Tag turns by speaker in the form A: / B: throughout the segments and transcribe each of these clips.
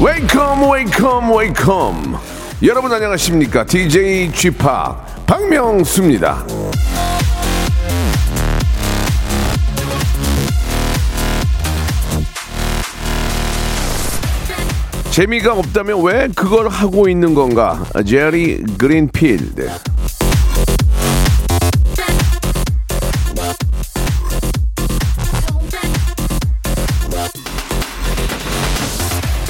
A: Welcome, welcome, welcome. 여러분 안녕하십니까? DJ Chip 박명수입니다. 재미가 없다면 왜 그걸 하고 있는 건가? 제리 그린필드.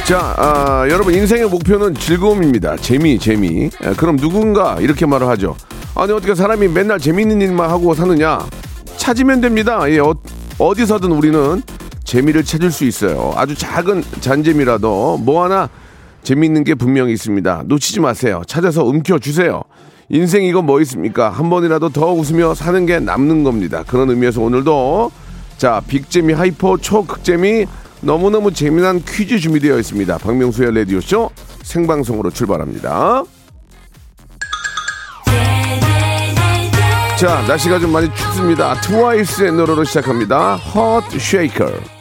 A: 자, 아, 여러분 인생의 목표는 즐거움입니다. 재미, 재미. 아, 그럼 누군가 이렇게 말을 하죠. 아니 어떻게 사람이 맨날 재미있는 일만 하고 사느냐? 찾으면 됩니다. 예, 어, 어디서든 우리는 재미를 찾을 수 있어요. 아주 작은 잔재미라도 뭐 하나 재미있는 게 분명히 있습니다. 놓치지 마세요. 찾아서 움켜주세요. 인생 이거 뭐 있습니까? 한 번이라도 더 웃으며 사는 게 남는 겁니다. 그런 의미에서 오늘도 자 big재미 hyper 초극재미 너무너무 재미난 퀴즈 준비되어 있습니다. 박명수의 라디오쇼 생방송으로 출발합니다. 자 날씨가 좀 많이 춥습니다. 트와이스의 노래로 시작합니다. Heart Shaker.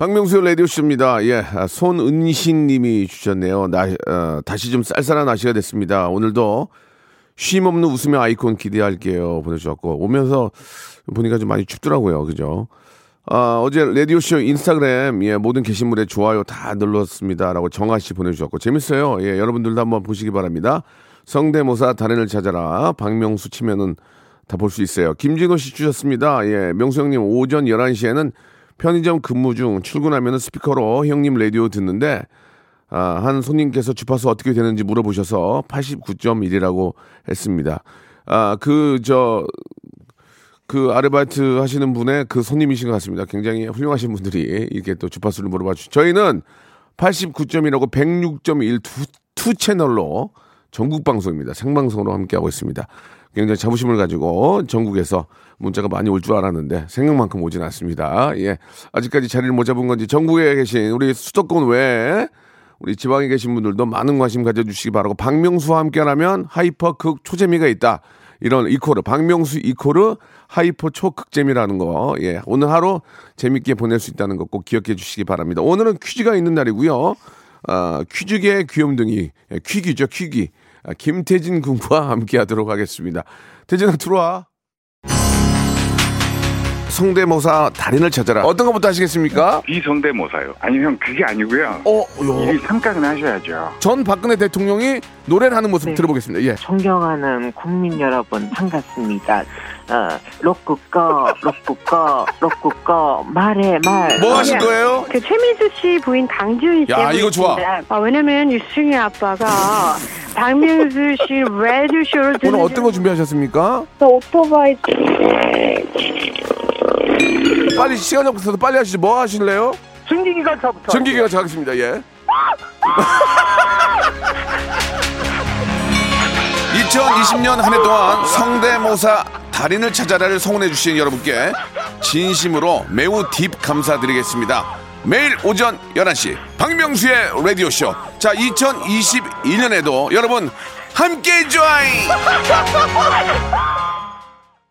A: 박명수 라디오쇼입니다. 예, 아, 손은신 님이 주셨네요. 나, 어, 다시 좀 쌀쌀한 날씨가 됐습니다. 오늘도 쉼 없는 웃음의 아이콘 기대할게요. 보내주셨고, 오면서 보니까 좀 많이 춥더라고요. 그죠? 아, 어제 라디오쇼 인스타그램, 예, 모든 게시물에 좋아요 다 눌렀습니다. 라고 정아 씨 보내주셨고, 재밌어요. 예, 여러분들도 한번 보시기 바랍니다. 성대모사 달인을 찾아라. 박명수 치면은 다 볼 수 있어요. 김진호 씨 주셨습니다. 예, 명수 형님 오전 11시에는 편의점 근무 중 출근하면 스피커로 형님 라디오 듣는데 아, 한 손님께서 주파수 어떻게 되는지 물어보셔서 89.1이라고 했습니다. 아, 그, 저, 그 아르바이트 하시는 분의 그 손님이신 것 같습니다. 굉장히 훌륭하신 분들이 이렇게 또 주파수를 물어봐 주시죠. 저희는 89.1하고 106.1 두, two 채널로 전국 방송입니다. 생방송으로 함께하고 있습니다. 굉장히 자부심을 가지고 전국에서 문자가 많이 올 줄 알았는데 생각만큼 오진 않습니다. 예. 아직까지 자리를 못 잡은 건지 전국에 계신 우리 수도권 외에 우리 지방에 계신 분들도 많은 관심 가져주시기 바라고 박명수와 함께하면 hyper 극 초재미가 있다. 이런 equal 박명수 equal hyper 초극재미라는 거. 예. 오늘 하루 재밌게 보낼 수 있다는 거 꼭 기억해 주시기 바랍니다. 오늘은 퀴즈가 있는 날이고요. 아, 퀴즈계 귀염둥이 예, 퀴귀죠 퀴귀. 아, 김태진 군과 함께 하도록 하겠습니다. 태진아 들어와. 성대모사 달인을 찾아라. 어떤 것부터 하시겠습니까?
B: 비성대모사요. 아니 형 그게 아니고요.
A: 어, 요.
B: 일일 삼박은 하셔야죠.
A: 전 박근혜 대통령이 노래를 하는 모습
C: 네.
A: 들어보겠습니다. 예.
C: 존경하는 국민 여러분 반갑습니다. 어, 로꾸꺼 로꾸꺼 로꾸꺼 말해 말.
A: 뭐 하실 거예요?
D: 그 최민수 씨 부인 강지훈 씨.
A: 야, 이거 좋아.
D: 아, 왜냐면 유승희 아빠가 박명수 씨 라디오 쇼를 듣는
A: 오늘 어떤 거 준비하셨습니까?
D: 오토바이
A: 빨리 시간이 없어서 빨리 하시죠. 뭐 하실래요?
B: 승기기가 저부터.
A: 전기기가 저하겠습니다. 예. 2020년 한 해 동안 성대모사 달인을 찾아라를 성원해 주신 여러분께 진심으로 매우 딥 감사드리겠습니다. 매일 오전 11시 박명수의 라디오쇼. 자, 2021년에도 여러분 함께 join!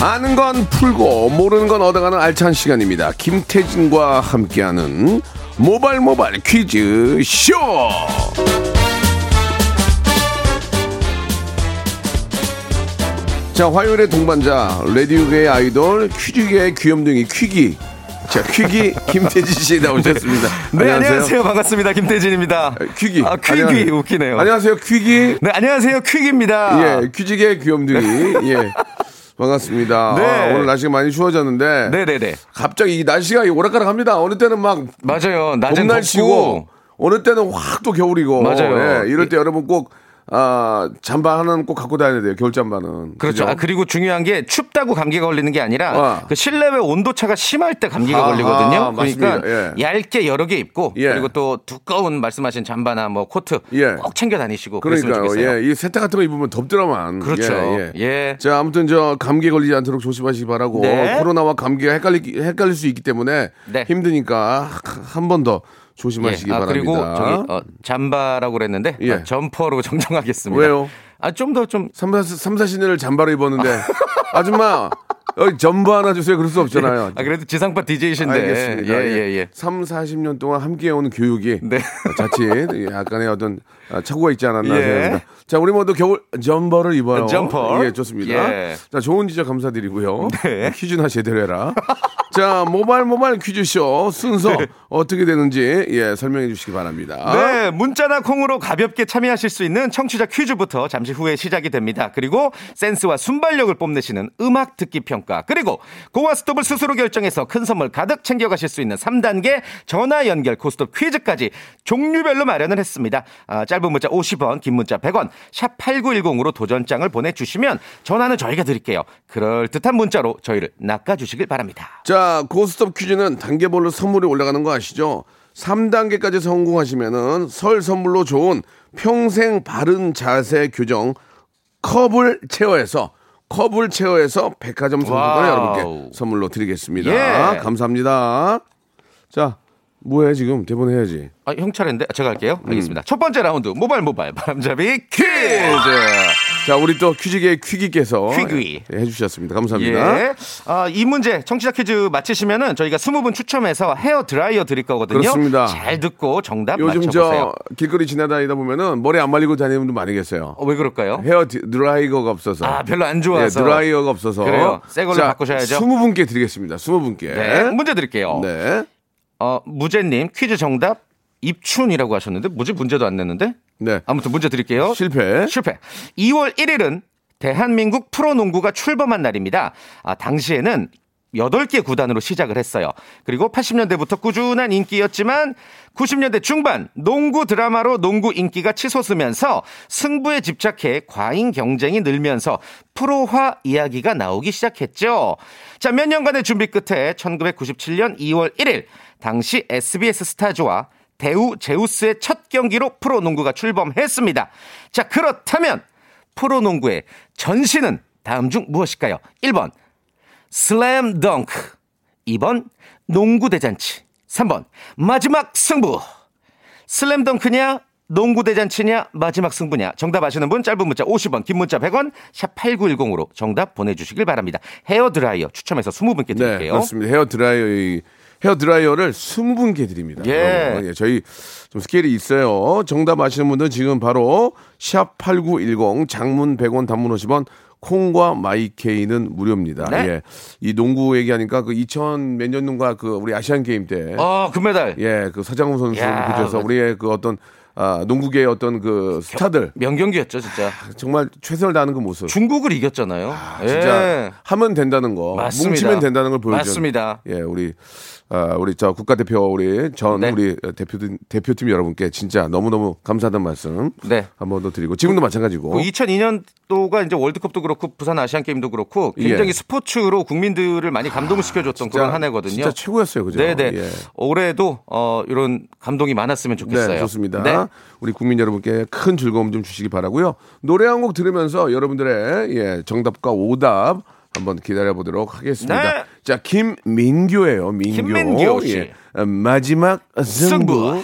A: 아는 건 풀고 모르는 건 얻어가는 알찬 시간입니다. 김태진과 함께하는 모발 모발 퀴즈 쇼. 자 화요일의 동반자 레디오계의 아이돌 퀴즈계의 귀염둥이 퀴기 자 퀴기 김태진 씨 나오셨습니다.
E: 네, 안녕하세요. 반갑습니다. 김태진입니다.
A: 퀴기.
E: 아, 퀴기
A: 안녕하세요.
E: 웃기네요.
A: 안녕하세요 퀴기.
E: 네, 안녕하세요. 퀵입니다.
A: 예 퀴즈계의 귀염둥이 예. 반갑습니다.
E: 네.
A: 아, 오늘 날씨가 많이 추워졌는데
E: 네네네.
A: 갑자기 이 날씨가 오락가락합니다. 어느 때는 막
E: 맞아요.
A: 봄 날씨고. 어느 때는 확 또 겨울이고
E: 맞아요.
A: 예, 이럴 때 여러분 꼭 아, 잠바 하나는 꼭 갖고 다녀야 돼요. 겨울 잠바는.
E: 그렇죠. 아, 그리고 중요한 게 춥다고 감기가 걸리는 게 아니라
A: 어.
E: 그 실내외 온도 차가 심할 때 감기가
A: 아하,
E: 걸리거든요.
A: 맞습니다.
E: 그러니까
A: 예.
E: 얇게 여러 개 입고
A: 예.
E: 그리고 또 두꺼운 말씀하신 잠바나 뭐 코트
A: 예.
E: 꼭 챙겨 다니시고
A: 그러니까요. 예, 이 세탁 같은 거 입으면 덥더라만.
E: 그렇죠.
A: 예, 예.
E: 예.
A: 자, 아무튼 저 감기 걸리지 않도록 조심하시기 바라고.
E: 네.
A: 코로나와 감기가 헷갈리 헷갈릴 수 있기 때문에
E: 네.
A: 힘드니까 한 번 더 조심하시기
E: 예. 아,
A: 바랍니다.
E: 그리고 저기 어, 잠바라고 그랬는데
A: 예.
E: 어, 점퍼로 정정하겠습니다.
A: 왜요?
E: 아, 좀 더좀
A: 삼사 삼사십 년을 잠바로 입었는데 아줌마 여기 점바 하나 주세요. 그럴 수 없잖아요.
E: 아, 그래도 지상파 DJ이신데.
A: 알겠습니다.
E: 예, 예, 예.
A: 3, 40년 동안 함께 해온 교육이
E: 네.
A: 자칫 약간의 어떤 아, 착오가 있지 않았나
E: 예.
A: 생각합니다. 자, 우리 모두 겨울 점퍼를 입어요.
E: 점퍼.
A: 예, 좋습니다.
E: 예.
A: 자, 좋은 지적 감사드리고요.
E: 네.
A: 퀴즈나 제대로 해라. 자, 모바일 모바일 퀴즈쇼 순서 어떻게 되는지 예, 설명해 주시기 바랍니다.
E: 네, 문자나 콩으로 가볍게 참여하실 수 있는 청취자 퀴즈부터 잠시 후에 시작이 됩니다. 그리고 센스와 순발력을 뽐내시는 음악 듣기 평가, 그리고 고와 스톱을 스스로 결정해서 큰 선물 가득 챙겨 가실 수 있는 3단계 전화 연결 고스톱 퀴즈까지 종류별로 마련을 했습니다. 아, 짧은 문자 50원, 긴 문자 100원, 샵 8910으로 도전장을 보내 주시면 전화는 저희가 드릴게요. 그럴 듯한 문자로 저희를 낚아 주시길 바랍니다.
A: 자, 고스톱 퀴즈는 단계별로 선물이 올라가는 거 아시죠? 3단계까지 성공하시면은 설 선물로 좋은 평생 바른 자세 교정 커블체어에서 커블체어에서 백화점 상품권을
E: wow.
A: 여러분께 선물로 드리겠습니다.
E: 예.
A: 감사합니다. 자, 뭐해 지금 대본 해야지.
E: 아, 형 차례인데 제가 할게요.
A: 음.
E: 알겠습니다. 첫 번째 라운드 모바일 모바일 바람잡이 퀴즈.
A: 자, 우리 또 퀴즈계의 퀴기께서
E: 퀴기.
A: 예, 해주셨습니다. 감사합니다.
E: 예. 아, 이 문제 청취자 퀴즈 맞히시면은 저희가 20분 추첨해서 헤어 드라이어 드릴 거거든요.
A: 그렇습니다.
E: 잘 듣고 정답
A: 좀
E: 맞춰보세요.
A: 저 길거리 지나다니다 보면은 머리 안 말리고 다니는 분들 많이 계세요.
E: 어, 왜 그럴까요?
A: 헤어 디- 드라이어가 없어서.
E: 아, 별로 안 좋아서.
A: 네, 드라이어가 없어서.
E: 그래요. 새 걸로 바꾸셔야죠.
A: 20분께 드리겠습니다. 20분께.
E: 네, 문제 드릴게요.
A: 네.
E: 어, 무제님 퀴즈 정답 입춘이라고 하셨는데 뭐지 문제도 안 냈는데?
A: 네.
E: 아무튼 문제 드릴게요.
A: 실패.
E: 실패. 2월 1일은 대한민국 프로농구가 출범한 날입니다. 아, 당시에는 8개 구단으로 시작을 했어요. 그리고 80년대부터 꾸준한 인기였지만 90년대 중반 농구 드라마로 농구 인기가 치솟으면서 승부에 집착해 과잉 경쟁이 늘면서 프로화 이야기가 나오기 시작했죠. 자, 몇 년간의 준비 끝에 1997년 2월 1일 당시 SBS 스타즈와 대우 제우스의 첫 경기로 프로농구가 출범했습니다. 자, 그렇다면 프로농구의 전신은 다음 중 무엇일까요? 1번 슬램 덩크 2번 농구 대잔치 3번 마지막 승부 슬램 덩크냐 농구 대잔치냐 마지막 승부냐 정답 아시는 분 짧은 문자 50원 긴 문자 100원 sharp 8910으로 정답 보내주시길 바랍니다 헤어 드라이어 추첨해서 20분께
A: 네.
E: 드릴게요
A: 그렇습니다. 헤어 드라이어, 헤어 드라이어를 20분께 드립니다.
E: 예.
A: 여러분. 예. 저희 좀 스케일이 있어요. 정답 아시는 분들 지금 바로 샵 8910 장문 100원 단문 50원 콩과 마이케이는 무료입니다.
E: 네.
A: 예. 이 농구 얘기하니까 그 2000 몇 년도인가 그 우리 아시안 게임 때
E: 어 금메달
A: 예, 그 서장훈 선수
E: 야,
A: 그래서
E: 그-
A: 우리의 그 어떤 아, 농구계의 어떤 그 스타들
E: 명경기였죠 진짜
A: 정말 최선을 다하는 그 모습.
E: 중국을 이겼잖아요 예.
A: 진짜 하면 된다는 거,
E: 맞습니다.
A: 뭉치면 된다는 걸 보여준.
E: 맞습니다.
A: 예, 우리 아, 우리 저 국가대표 우리 전
E: 네.
A: 우리 대표팀 대표팀 여러분께 진짜 너무 너무 감사하다는 말씀
E: 네.
A: 한번 더 드리고 지금도 마찬가지고.
E: 그 2002년도가 이제 월드컵도 그렇고 부산 아시안 게임도 그렇고 굉장히
A: 예.
E: 스포츠로 국민들을 많이 감동을 시켜줬던 그런 한 해거든요.
A: 진짜 최고였어요, 그죠?
E: 네네.
A: 예.
E: 올해도 어 이런 감동이 많았으면 좋겠어요.
A: 네, 좋습니다.
E: 네.
A: 우리 국민 여러분께 큰 즐거움 좀 주시기 바라고요. 노래 한 곡 들으면서 여러분들의 예, 정답과 오답 한번 기다려 보도록 하겠습니다.
E: 네.
A: 자, 김민교예요. 민교.
E: 김민교 씨.
A: 예. 어, 마지막 승부.
E: 승부.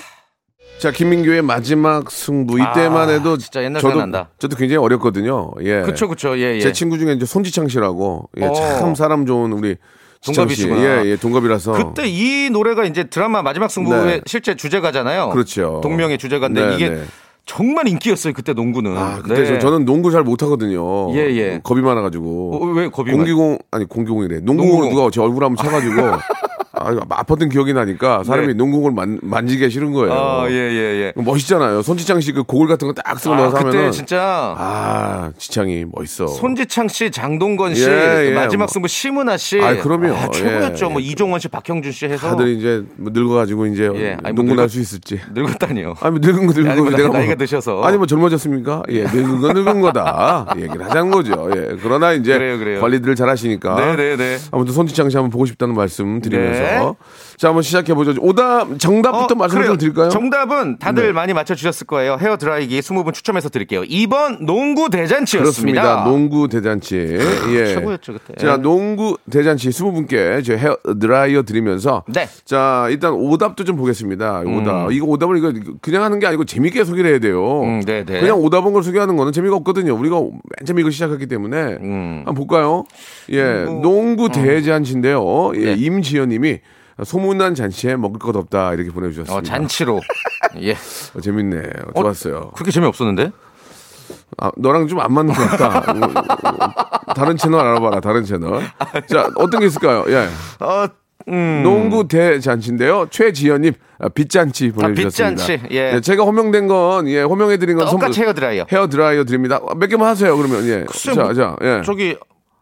A: 자, 김민교의 마지막 승부. 이때만
E: 아,
A: 해도
E: 진짜 옛날
A: 저도
E: 생각난다.
A: 저도 굉장히 어렸거든요. 예.
E: 그쵸 그쵸 예 예.
A: 제 친구 중에 이제 손지창 씨라고 예,
E: 어.
A: 참 사람 좋은 우리.
E: 동갑이시구나.
A: 예, 예, 동갑이라서
E: 그때 이 노래가 이제 드라마 마지막 승부의
A: 네.
E: 실제 주제가잖아요.
A: 그렇죠.
E: 동명의 주제가인데
A: 네,
E: 이게
A: 네.
E: 정말 인기였어요 그때 농구는.
A: 아, 그때
E: 네.
A: 저, 저는 농구 잘 못하거든요.
E: 예, 예.
A: 겁이 많아가지고.
E: 어, 왜 겁이 많-
A: 공기공, 아니, 공기공이래. 농구공
E: 농구공.
A: 누가 제 얼굴 한번 쳐가지고. 아, 아팠던 기억이 나니까 사람이
E: 네.
A: 농구공을 만, 만지기가 싫은 거예요.
E: 아, 예, 예, 예.
A: 멋있잖아요. 손지창 씨 그 고글 같은 거 딱 쓰고
E: 아,
A: 나서
E: 그때
A: 하면은
E: 진짜
A: 아, 지창이 멋있어.
E: 손지창 씨, 장동건 씨,
A: 예, 예,
E: 마지막
A: 뭐.
E: 승부 심은하 씨.
A: 아, 그럼요.
E: 아, 최고였죠.
A: 예,
E: 뭐
A: 예.
E: 이종원 씨, 박형준 씨 해서
A: 다들 이제 뭐 늙어가지고 이제
E: 예, 아니, 뭐
A: 농구
E: 늙어-
A: 날수 있을지.
E: 늙었다니요.
A: 아니 뭐 늙은 거 늙은
E: 아니, 거뭐
A: 내가
E: 나이가 드셔서.
A: 아니 뭐 젊어졌습니까? 예 늙은 거 늙은 거다 얘기를 하자는 거죠. 예 그러나 이제
E: 그래요, 그래요.
A: 관리들을 잘 하시니까
E: 네, 네, 네.
A: 아무튼 손지창 씨 한번 보고 싶다는 말씀 드리면서
E: 네.
A: 哦자 한번 시작해 보죠. 오답 정답부터
E: 어,
A: 말씀
E: 그래요.
A: 좀 드릴까요?
E: 정답은 다들
A: 네.
E: 많이 맞춰주셨을 거예요. 헤어 드라이기 20분 추첨해서 드릴게요. 2번 농구 대잔치였습니다.
A: 그렇습니다. 농구 대잔치. 예.
E: 최고였죠, 그때.
A: 자, 농구 대잔치 20분께 저 헤어 드라이어 드리면서
E: 네.
A: 자, 일단 오답도 좀 보겠습니다. 오답. 이거 오답을 이거 그냥 하는 게 아니고 재밌게 소개를 해야 돼요.
E: 음, 네, 네.
A: 그냥 오답한 걸 소개하는 거는 재미가 없거든요. 우리가 맨 처음에 이거 시작했기 때문에
E: 음.
A: 한번 볼까요? 예. 농구 대잔치인데요. 예.
E: 네.
A: 임지연 님이 소문난 잔치에 먹을 것 없다 이렇게 보내 주셨습니다.
E: 어, 잔치로. 예.
A: 어, 재밌네. 좋았어요.
E: 그렇게 재미 없었는데?
A: 아, 너랑 좀 안 맞는 것 같다. 다른 채널 알아봐라, 다른 채널. 자, 어떤 게 있을까요? 예.
E: 어, 음.
A: 농구 대잔치인데요. 최지연님, 아, 빗잔치 보내주셨습니다.
E: 빗잔치, 예.
A: 제가 호명된 건, 예, 호명해드린 건
E: 똑같이 헤어 드라이어.
A: 헤어 드라이어 드립니다. 몇 개만 하세요, 그러면. 예.
E: 글쎄,
A: 자,
E: 뭐,
A: 자, 예.
E: 저기,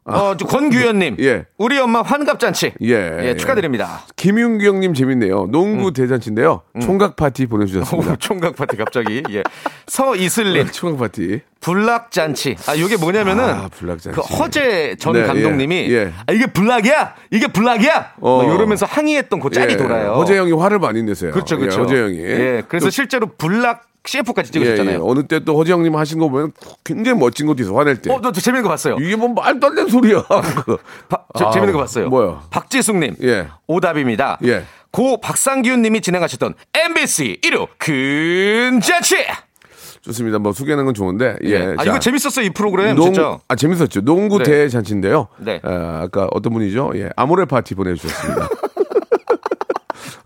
E: 어, 저 권규현님.
A: 예.
E: 우리 엄마 환갑잔치.
A: 예.
E: 예, 축하드립니다.
A: 김윤기 형님 재밌네요. 농구
E: 음.
A: 대잔치인데요. 총각 파티 보내주셨습니다.
E: 오, 총각 파티 갑자기. 예. 서이슬님.
A: 총각 파티.
E: 불락잔치. 아, 요게 뭐냐면은.
A: 아, 불락잔치.
E: 그 허재 전
A: 네,
E: 감독님이.
A: 예, 예.
E: 아, 이게 불락이야! 이게 불락이야!
A: 어.
E: 막 이러면서 항의했던 그 짤이
A: 예.
E: 돌아요.
A: 허재 형이 화를 많이 내세요.
E: 그렇죠, 그렇죠.
A: 예, 허재 형이.
E: 예, 그래서 실제로 불락 CF까지
A: 예,
E: 찍으셨잖아요.
A: 예. 어느 때 또 허재 형님 하신 거 보면 굉장히 멋진 것도 있어, 화낼 때.
E: 어, 너 재밌는 거 봤어요.
A: 이게 뭐 말도 안 되는 소리야.
E: 바- 저,
A: 아,
E: 재밌는 거 봤어요.
A: 뭐요?
E: 박지숙님.
A: 예.
E: 오답입니다.
A: 예.
E: 고 박상규님이 진행하셨던 MBC 일요 큰잔치.
A: 좋습니다. 뭐 소개하는 건 좋은데. 예.
E: 아
A: 자,
E: 이거 재밌었어요 이 프로그램
A: 농,
E: 진짜.
A: 아, 재밌었죠. 농구
E: 네.
A: 대잔치인데요.
E: 네.
A: 아, 아까 어떤 분이죠? 예. 아모레 파티 보내주셨습니다.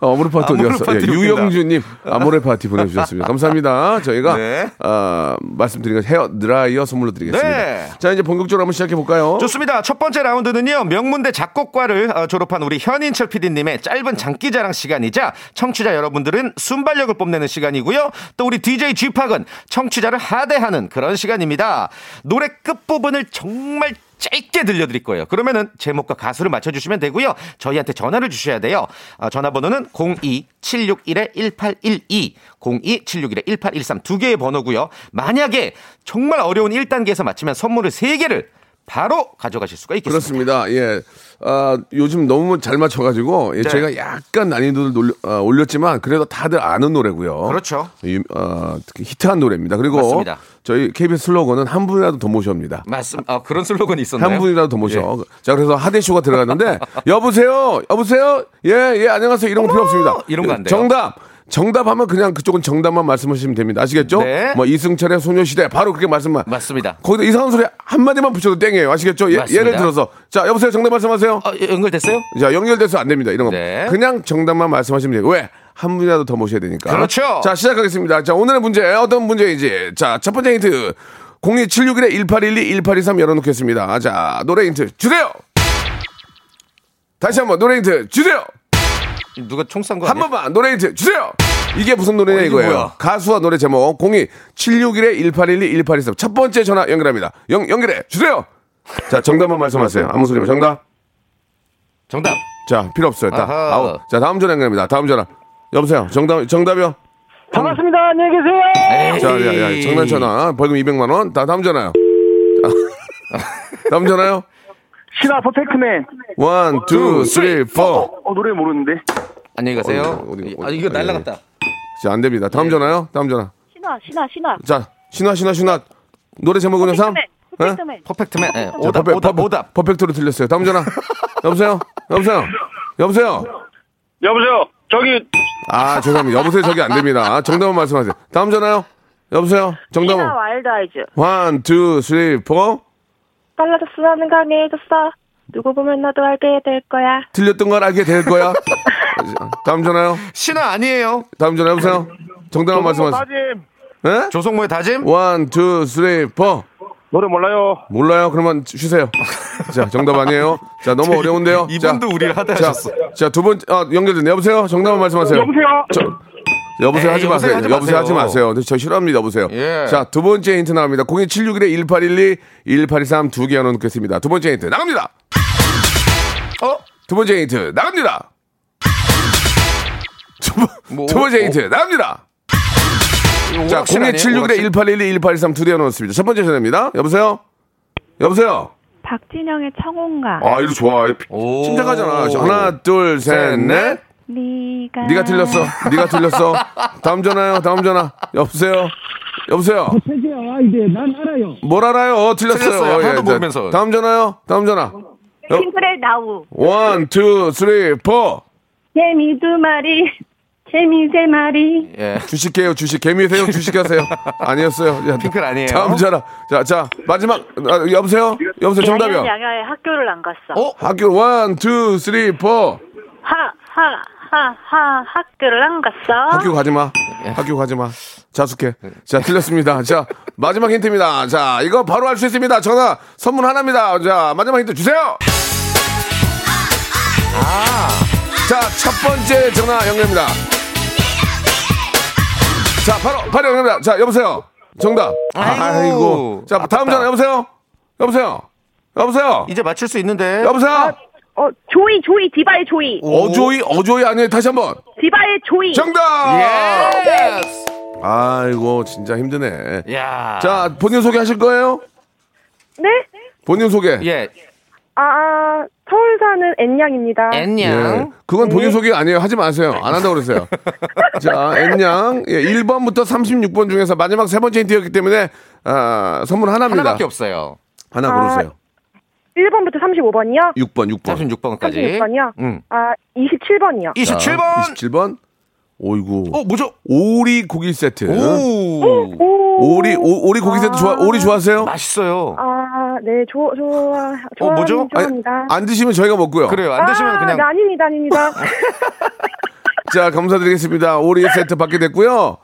A: 어, 아모레 파티 어디 갔어? 예. 유영주님 아모레 파티 보내주셨습니다. 감사합니다. 저희가
E: 네.
A: 아, 말씀드린 건 헤어 드라이어 선물로 드리겠습니다.
E: 네.
A: 자 이제 본격적으로 한번 시작해 볼까요?
E: 좋습니다. 첫 번째 라운드는요. 명문대 작곡과를 어, 졸업한 우리 현인철 PD님의 짧은 장기자랑 시간이자 청취자 여러분들은 순발력을 뽐내는 시간이고요. 또 우리 DJ G팍은 청취자를 하대하는 그런 시간입니다. 노래 끝 부분을 정말 짧게 들려드릴 거예요. 그러면은 제목과 가수를 맞춰주시면 되고요. 저희한테 전화를 주셔야 돼요. 아, 전화번호는 02-761-1812, 02-761-1813 두 개의 번호고요. 만약에 정말 어려운 1단계에서 맞히면 선물을 3개를 바로 가져가실 수가 있겠습니다.
A: 그렇습니다. 예. 아, 요즘 너무 잘 맞춰가지고 예,
E: 네.
A: 제가 약간 난이도를 놀려- 아, 올렸지만 그래도 다들 아는 노래고요.
E: 그렇죠.
A: 유- 어, 특히 히트한 노래입니다. 그리고
E: 맞습니다.
A: 저희 KBS 슬로건은 한 분이라도 더 모셔옵니다.
E: 맞습 아, 그런 슬로건이 있었나요?
A: 한 분이라도 더 모셔.
E: 예.
A: 자, 그래서 하대쇼가 들어갔는데, 여보세요? 여보세요? 예, 예, 안녕하세요. 이런 거 필요 없습니다.
E: 이런 거 안 돼요.
A: 정답! 정답하면 그냥 그쪽은 정답만 말씀하시면 됩니다. 아시겠죠?
E: 네.
A: 뭐 이승철의 소녀시대 바로 그렇게 말씀만.
E: 맞습니다.
A: 거기다 이상한 소리 한 마디만 붙여도 땡이에요. 아시겠죠? 예. 예를 들어서. 자, 여보세요? 정답 말씀하세요?
E: 어, 연결됐어요?
A: 자, 연결돼서 안 됩니다. 이런 거.
E: 네.
A: 그냥 정답만 말씀하시면 돼요. 왜? 한 분이라도 더 모셔야 되니까.
E: 그렇죠.
A: 자, 시작하겠습니다. 자, 오늘의 문제 어떤 문제인지. 자, 첫 번째 힌트. 02761-1812, 1823 열어놓겠습니다. 자, 노래 힌트 주세요! 다시 한번 노래 힌트 주세요!
E: 누가 총 쏜 거
A: 한
E: 아니야?
A: 번만 노래 주세요! 이게 무슨 노래냐
E: 어, 이게
A: 이거예요.
E: 뭐야?
A: 가수와 노래 제목 02761-1812, 1823. 첫 번째 전화 연결합니다. 연, 연결해 주세요! 자, 정답만 말씀하세요. 아무 소리만 정답.
E: 정답.
A: 자, 필요 없어요. 다,
E: 아하.
A: 자, 다음 전화 연결합니다. 다음 전화. 여보세요. 정답, 정답이요?
B: 반갑습니다. 안녕히 계세요.
A: 자, 야, 야, 장난쳐나. 벌금 200만 원. 다, 다음 전화요. 자, 다음 전화요.
B: 신화 Perfect
A: Man. one, two, three, four.
B: 어, 노래 모르는데.
E: 안녕히 가세요.
A: 어디, 어디,
E: 아, 이거
A: 어디.
E: 날라갔다.
A: 자, 안 됩니다. 다음 전화요. 다음 전화.
D: 신화, 신화, 신화.
A: 자, 신화, 신화, 신화. 노래 제목은요, 3?
D: Perfect Man,
E: Perfect Man. Perfect Man. 예,
A: 자,
E: 오답,
A: Perfec-
E: 오답,
A: 퍼-
E: 오답.
A: Perfect로 틀렸어요. 다음 전화. 여보세요? 여보세요? 여보세요?
B: 여보세요. 저기
A: 아, 죄송합니다. 여보세요? 저기 안 됩니다. 정답만 말씀하세요. 다음 전화요. 여보세요? 정답은?
D: 신화 Wild
A: Eyes. One, two, three, four.
D: 빨라졌어, 나는 강해졌어. 누구 보면 너도 알게 될 거야.
A: 틀렸던 걸 알게 될 거야. 다음 전화요.
E: 신화 아니에요.
A: 다음 전화 여보세요. 정답만 말씀하세요.
B: 다짐.
A: 예?
E: 조성모의 다짐.
A: One, two, three, four.
B: 노래 몰라요.
A: 몰라요? 그러면 쉬세요. 자, 정답 아니에요. 자, 너무 어려운데요.
E: 이분도 우리를 하다
A: 자,
E: 하셨어.
A: 자, 두 번째, 아, 연결됐네. 여보세요? 정답을 말씀하세요.
B: 여보세요.
A: 저, 여보세요
E: 에이,
A: 하지
E: 여보세요
A: 마세요. 여보세요 하지
E: 마세요.
A: 저 싫어합니다. 여보세요.
E: 예.
A: 자, 두 번째 힌트 나갑니다. 02761-1812, 1823 두 개 넣겠습니다. 두 번째 힌트 나갑니다.
E: 어?
A: 두 번째 힌트 나갑니다. 두, 번-
E: 뭐,
A: 두 번째
E: 어?
A: 힌트 나갑니다. 자,
E: 오락실 아니에요?
A: 02761-1812, 1823 두 개 넣었습니다. 첫 번째 전화입니다. 여보세요? 여보세요?
D: 박진영의 청혼가.
A: 아, 이거 좋아.
E: 오.
A: 침착하잖아. 하나, 둘, 셋,
E: 셋,
A: 넷.
E: 넷.
D: 네가
A: 네가 틀렸어. 네가 틀렸어. 다음 전화요. 다음 전화. 여보세요. 여보세요.
F: 태주야 이제 난 알아요.
A: 뭘 알아요? 틀렸어요.
E: 틀렸어요. 하나도
A: 자,
E: 모르면서.
A: 다음 전화요. 다음 전화.
D: 핑클의
A: Now. One, two, three, four.
D: 개미 두 마리. 개미 세 마리.
E: 예.
A: 주식해요. 주식. 개미세요. 주식하세요. 아니었어요. 야,
E: 핑클 아니에요.
A: 다음 전화. 자, 자 마지막. 아, 여보세요. 여보세요. 정답이요.
D: 양양에 학교를 안 갔어.
E: 어?
A: 학교 one, two, three, four.
D: 하, 하, 하, 하, 학교를 안 갔어.
A: 학교 가지 마. 학교 가지 마. 자숙해. 자, 틀렸습니다. 자, 마지막 힌트입니다. 자, 이거 바로 할 수 있습니다. 전화 선물 하나입니다. 자, 마지막 힌트 주세요. 자, 첫 번째 전화 연결입니다. 자, 바로, 바로 연결입니다. 자, 여보세요. 정답.
E: 아이고.
A: 아이고. 자, 다음. 전화 여보세요. 여보세요. 여보세요.
E: 이제 맞출 수 있는데.
A: 여보세요.
D: 어, Joy, Joy, 디바의 Joy.
A: 어 Joy, 어 Joy 아니에요. 다시 한 번.
D: 디바의 Joy.
A: 정답!
E: Yes.
A: 아이고, 진짜 힘드네.
E: 야.
A: 자, 본인 소개하실 거예요?
D: 네?
A: 본인 소개.
E: 예.
D: 아, 서울 사는 앤양입니다.
E: 앤양.
A: 예. 그건 본인 소개 아니에요. 하지 마세요. 안 한다고 그러세요. 자, 앤양. 예, 1번부터 36번 중에서 마지막 세 번째 힌트였기 때문에, 아, 선물 하나입니다.
E: 하나밖에 없어요.
A: 하나 고르세요.
D: 1번부터 35번이요?
A: 6번, 6번.
E: 36번까지.
D: 36번이요?
E: 응.
D: 아, 27번이요.
E: 27번.
A: 27번. 오이구.
E: 어, 뭐죠?
A: 오리 고기 세트.
E: 오.
A: 오리, 오, 오리 고기 세트 좋아, 오리 좋아하세요?
E: 맛있어요.
D: 아, 네, 좋아, 좋아, 좋아,
E: 어, 뭐죠?
D: 좋아합니다.
A: 안 드시면 저희가 먹고요.
E: 그래요. 안 드시면
D: 아,
E: 그냥
D: 네, 아닙니다, 아닙니다.
A: 자, 감사드리겠습니다. 오리 세트 받게 됐고요.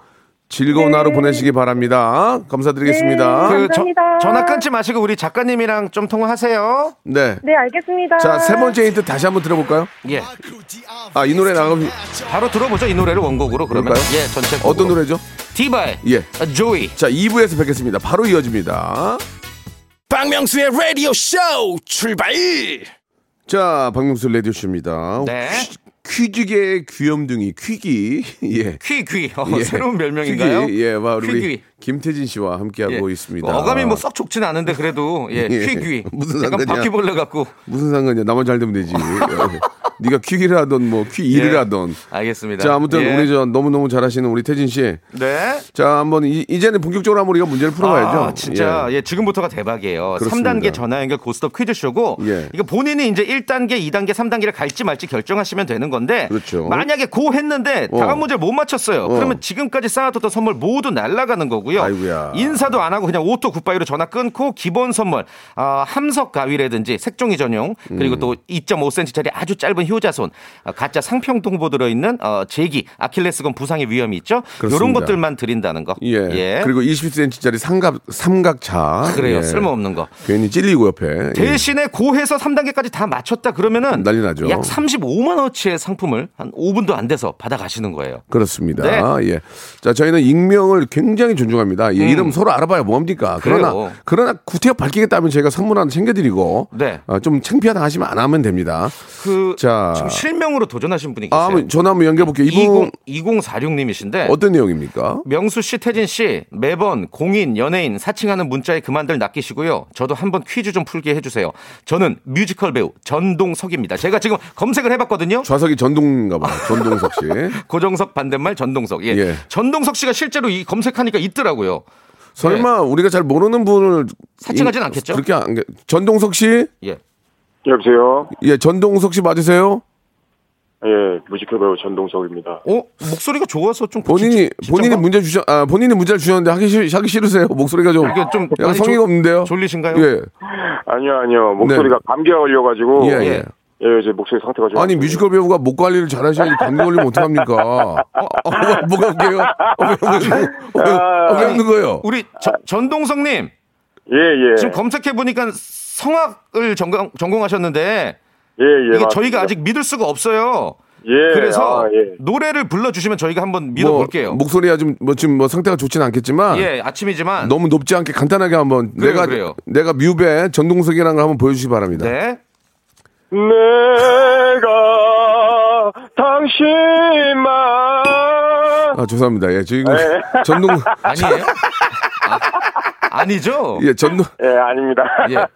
A: 즐거운
D: 네.
A: 하루 보내시기 바랍니다. 감사드리겠습니다.
D: 네.
E: 그 저-
D: 감사합니다.
E: 전화 끊지 마시고 우리 작가님이랑 좀 통화하세요.
A: 네.
D: 네, 알겠습니다.
A: 자, 세 번째 힌트 다시 한번 들어볼까요?
E: 예.
A: 아, 이 노래 나가면
E: 바로 들어보죠. 이 노래를 원곡으로 그러면.
A: 그럴까요?
E: 예, 전체
A: 어떤
E: 곡으로.
A: 노래죠?
E: 디바의
A: 예.
E: 아, 조이.
A: 자, 2부에서 뵙겠습니다. 바로 이어집니다.
G: 박명수의 라디오 쇼 출발
A: 자, 박명수 라디오 쇼입니다.
E: 네.
A: 퀴, 퀴즈계의 귀염둥이, 퀴기. 예.
E: 퀴귀. 어,
A: 예.
E: 새로운 별명인가요?
A: 퀴기. 예, 와, 우리
E: 퀴귀.
A: 김태진 씨와 함께하고
E: 예.
A: 있습니다.
E: 어감이 뭐 썩 좋진 않은데 그래도 예,
A: 예.
E: 퀴귀.
A: 무슨 상관이야?
E: 바퀴벌레 같고.
A: 무슨 상관이야? 나만 잘 되면 되지. 예. 네가 퀴기를 하던 뭐 퀴 일을
E: 예.
A: 하던.
E: 알겠습니다.
A: 자, 아무튼
E: 예.
A: 우리 저 너무 너무 잘하시는 우리 태진 씨.
E: 네.
A: 자, 한번 이, 이제는 본격적으로 한번 우리가 문제를 풀어봐야죠.
E: 아, 진짜
A: 예.
E: 예. 지금부터가 대박이에요.
A: 그렇습니다.
E: 3단계 전화 연결 고스톱 퀴즈 쇼고
A: 예.
E: 이거 본인이 이제 1단계, 2단계, 3단계를 갈지 말지 결정하시면 되는 건데
A: 그렇죠.
E: 만약에 go 했는데
A: 어.
E: 다음 문제를 못 맞췄어요. 그러면 지금까지 쌓아뒀던 선물 모두 날아가는 거고요.
A: 아이고야.
E: 인사도 안 하고 그냥 auto goodbye로 전화 끊고 기본 선물 아, 함석 가위라든지 색종이 전용
A: 음.
E: 그리고 또 2.5cm짜리 아주 짧은 효자손 아, 가짜 상평통보 들어있는 어, 제기 아킬레스건 부상의 위험이 있죠. 이런
A: 그렇습니다.
E: 것들만 드린다는 거.
A: 예. 그리고 20cm짜리 삼각, 삼각차.
E: 그래요.
A: 예.
E: 쓸모없는 거.
A: 괜히 찔리고 옆에. 예.
E: 대신에 고해서 3단계까지 다 맞췄다 그러면은
A: 난리 나죠.
E: 약 35만 원어치의 상품을 한 5분도 안 돼서 받아 가시는 거예요.
A: 그렇습니다.
E: 네.
A: 예. 자, 저희는 익명을 굉장히 존중합니다. 예, 이름 서로 알아봐야 뭐합니까? 그러나,
E: 음. 그래요.
A: 그러나 구태여 밝히겠다면 저희가 선물 하나 챙겨 드리고,
E: 네.
A: 어, 좀 창피하다 하시면 안 하면 됩니다.
E: 그
A: 자.
E: 지금 실명으로 도전하신 분이
A: 아,
E: 계세요.
A: 한번 전화 한번 연결해볼게요. 이분
E: 20, 2046 님이신데
A: 어떤 내용입니까?
E: 명수 씨, 태진 씨 매번 공인, 연예인 사칭하는 문자에 그만들 낚이시고요. 저도 한번 퀴즈 좀 풀게 해 주세요. 저는 뮤지컬 배우 전동석입니다. 제가 지금 검색을 해 봤거든요.
A: 좌석이 전동인가 봐. 전동석 씨.
E: 고정석 반대말 전동석. 예.
A: 예.
E: 전동석 씨가 실제로 이 검색하니까 있더라고요.
A: 설마 우리가 잘 모르는 분을
E: 네. 사칭하진
A: 이-
E: 않겠죠?
A: 그렇게 안, 전동석 씨?
E: 예.
B: 여보세요.
A: 예, 전동석 씨 맞으세요?
B: 예, 뮤지컬 배우 전동석입니다.
E: 어 목소리가 좋아서 좀
A: 본인이
E: 진- 진짜
A: 본인이
E: 막-
A: 문제 주셔 아 본인이 문제를 주셨는데 하기 싫 하기 싫으세요? 목소리가 좀
E: 이게 좀
A: 약간 성의가
E: 졸-
A: 없는데요.
E: 졸리신가요?
A: 예.
B: 아니요, 아니요. 목소리가 감기가 걸려 가지고.
A: 예, 예.
B: 예, 예, 제 목소리 상태가 좀.
A: 아니
B: 안
A: 뮤지컬 배우가 목 관리를 잘 하셔야지 감기 걸리면 어떡합니까? 어, 어, 뭐, 뭐가 웃겨요? 어, 왜, 왜, 왜, 왜, 어, 왜 웃는 거예요?
E: 우리 저- 전동석님
B: 예, 예.
E: 지금 검색해 보니까 성악을 전공, 전공하셨는데
B: 예, 예.
E: 이게
B: 맞습니다.
E: 저희가 아직 믿을 수가 없어요.
B: 예.
E: 그래서
B: 아, 예.
E: 노래를 불러주시면 저희가 한번 믿어볼게요.
A: 뭐, 목소리가 좀뭐 지금 뭐 상태가 좋지는 않겠지만
E: 예, 아침이지만
A: 너무 높지 않게 간단하게 한번
E: 그래요,
A: 내가
E: 그래요.
A: 내가 뮤베 전동석이라는 걸 한번 보여주시기 바랍니다.
E: 네.
B: 내가 당신만
A: 아 죄송합니다. 예 지금
B: 네.
A: 전동
E: 아니에요? 아, 아니죠?
A: 예 전동
B: 예, 아닙니다.
E: 예.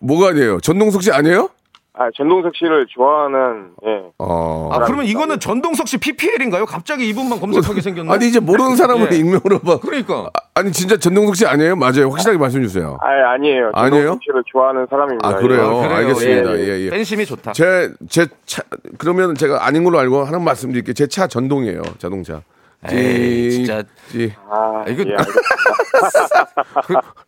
A: 뭐가 아니에요? 전동석 씨 아니에요?
B: 아, 전동석 씨를 좋아하는 예.
A: 어.
E: 아, 그러면 이거는 전동석 씨 PPL인가요? 갑자기 이분만 검색하게 생겼네.
A: 아니 이제 모르는 사람을
E: 예.
A: 익명으로 봐.
E: 그러니까.
A: 아, 니 진짜 전동석 씨 아니에요? 맞아요. 확실하게 말씀해 주세요.
B: 아, 아니에요.
A: 아니에요?
B: 전동석 씨를 좋아하는 사람입니다.
A: 아, 그래요?
B: 예.
E: 그래요.
A: 알겠습니다.
B: 예,
A: 예, 예.
E: 팬심이 좋다.
A: 제, 제 차, 그러면 제가 아닌 걸로 알고 하나 말씀드릴게요. 제 차 전동이에요. 자동차.
E: 에이,
A: 찌-
E: 진짜.
A: 찌.
B: 아,
E: 이거-
B: 예.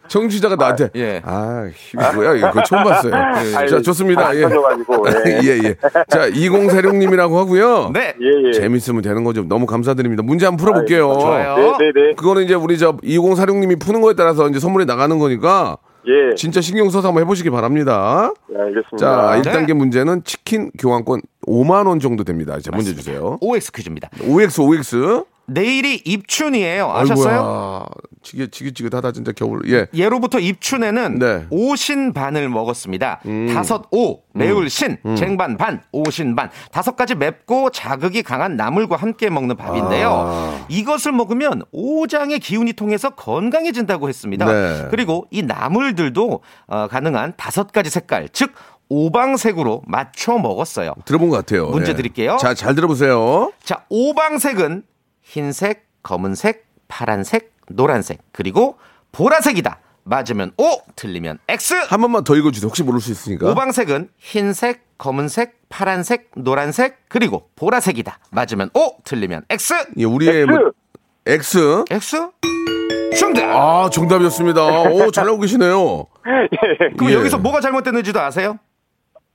A: 청취자가 나한테
E: 예.
A: 아, 이거 뭐야 이거 그거 처음 봤어요.
B: 아니,
A: 자, 좋습니다.
B: 안
A: 예.
B: 예.
A: 예, 예. 자, 2046님이라고 하고요.
E: 네.
B: 예, 예.
A: 재밌으면 되는 거죠. 너무 감사드립니다. 문제 한번 풀어볼게요.
E: 좋아요.
B: 네, 네, 네.
A: 그거는 이제 우리 저 2046님이 푸는 거에 따라서 이제 선물이 나가는 거니까
B: 예.
A: 진짜 신경 써서 한번 해보시기 바랍니다.
B: 네, 알겠습니다.
A: 자,
E: 네.
A: 1단계 문제는 치킨 교환권 5만 원 정도 됩니다. 자, 문제 주세요.
E: OX 퀴즈입니다.
A: OX, OX.
E: 내일이 입춘이에요. 아셨어요?
A: 지긋, 지긋지긋하다, 진짜 겨울. 예.
E: 예로부터 입춘에는
A: 네. 음.
E: 오신반을 먹었습니다. 다섯 오, 매울 신, 쟁반 반, 오신반. 다섯 가지 맵고 자극이 강한 나물과 함께 먹는 밥인데요.
A: 아.
E: 이것을 먹으면 오장의 기운이 통해서 건강해진다고 했습니다.
A: 네.
E: 그리고 이 나물들도 어, 가능한 다섯 가지 색깔, 즉 오방색으로 맞춰 먹었어요.
A: 들어본 것 같아요.
E: 문제
A: 예.
E: 드릴게요.
A: 자, 잘 들어보세요.
E: 자, 오방색은 흰색, 검은색, 파란색, 노란색, 그리고 보라색이다. 맞으면 O, 틀리면 X.
A: 한 번만 더 읽어주세요. 혹시 모를 수 있으니까.
E: 오방색은 흰색, 검은색, 파란색, 노란색, 그리고 보라색이다. 맞으면 O, 틀리면 X.
A: 예, 우리의 뭐, X.
E: X? 정답!
A: 아, 정답이었습니다. 오, 잘 나오고 계시네요.
E: 그럼
A: 예.
E: 여기서 뭐가 잘못됐는지도 아세요?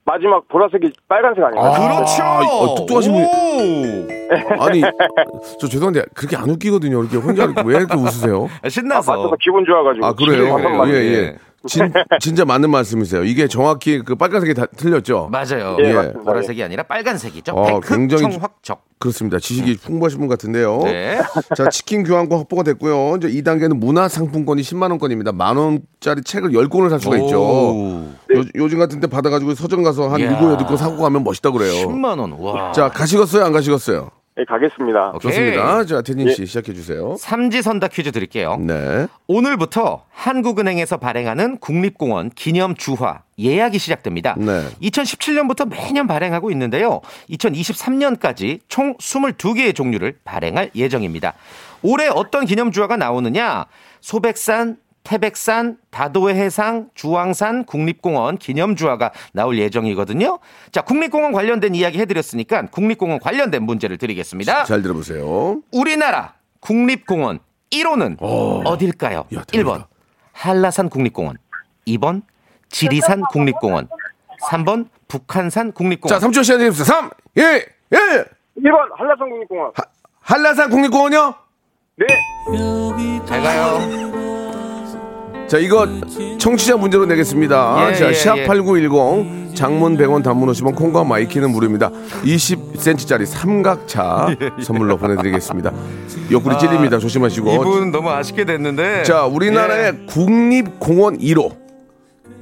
B: 마지막 보라색이 빨간색 아닌가요?
A: 아,
E: 그렇죠!
A: 어, 똑똑하신 분이-
E: 오!
A: 아니, 저 죄송한데, 그렇게 안 웃기거든요. 이렇게 혼자 이렇게 왜 이렇게 웃으세요?
B: 아,
E: 신나서.
B: 맞춰서 기분 좋아가지고.
A: 아, 그래요? 예,
E: 예.
A: 예. 진, 진짜 맞는 말씀이세요. 이게 정확히 그 빨간색이 다 틀렸죠?
E: 맞아요.
B: 예,
A: 예.
E: 보라색이 아니라 빨간색이죠.
A: 어, 굉장히
E: 백흑청확적.
A: 그렇습니다. 지식이 풍부하신 분 같은데요.
E: 네.
A: 자, 치킨 교환권 확보가 됐고요. 이제 2단계는 문화 상품권이 10만 원권입니다. 만 원짜리 책을 10권을 살 수가 있죠.
E: 오.
A: 요, 즘 같은 때 받아 가지고 서점 가서 한
E: 이야.
A: 7, 8권 사고 가면 멋있다 그래요.
E: 10만 원. 와.
A: 자, 가시겠어요? 안 가시겠어요?
B: 예, 가겠습니다.
E: 오케이.
A: 좋습니다. 자, 태진 씨 시작해 주세요.
E: 삼지선다 퀴즈 드릴게요.
A: 네.
E: 오늘부터 한국은행에서 발행하는 국립공원 기념 주화 예약이 시작됩니다.
A: 네.
E: 2017년부터 매년 발행하고 있는데요. 2023년까지 총 22개의 종류를 발행할 예정입니다. 올해 어떤 기념 주화가 나오느냐? 소백산, 태백산, 다도해 해상, 주황산 국립공원 기념주화가 나올 예정이거든요. 자, 국립공원 관련된 이야기 해드렸으니까 국립공원 관련된 문제를 드리겠습니다.
A: 잘 들어보세요.
E: 우리나라 국립공원 1호는 어. 딜까요
A: 야, 대박이다.
E: 1번 한라산 국립공원, 2번 지리산 국립공원, 3번 북한산 국립공원.
A: 자, 3초 시간 드립니다. 3, 2, 1.
B: 1번 한라산 국립공원.
A: 한라산 국립공원이요?
B: 네.
E: 잘 가요.
A: 자, 이거 청취자 문제로 내겠습니다.
E: 예,
A: 자,
E: 예,
A: 샵8910 장문 100원 단문 50원 콩과 마이케이는 무료입니다. 20cm짜리 삼각자 선물로 보내드리겠습니다. 옆구리 찔립니다. 조심하시고.
E: 예. 이분 너무 아쉽게 됐는데.
A: 자, 우리나라의
E: 예.
A: 국립공원 1호.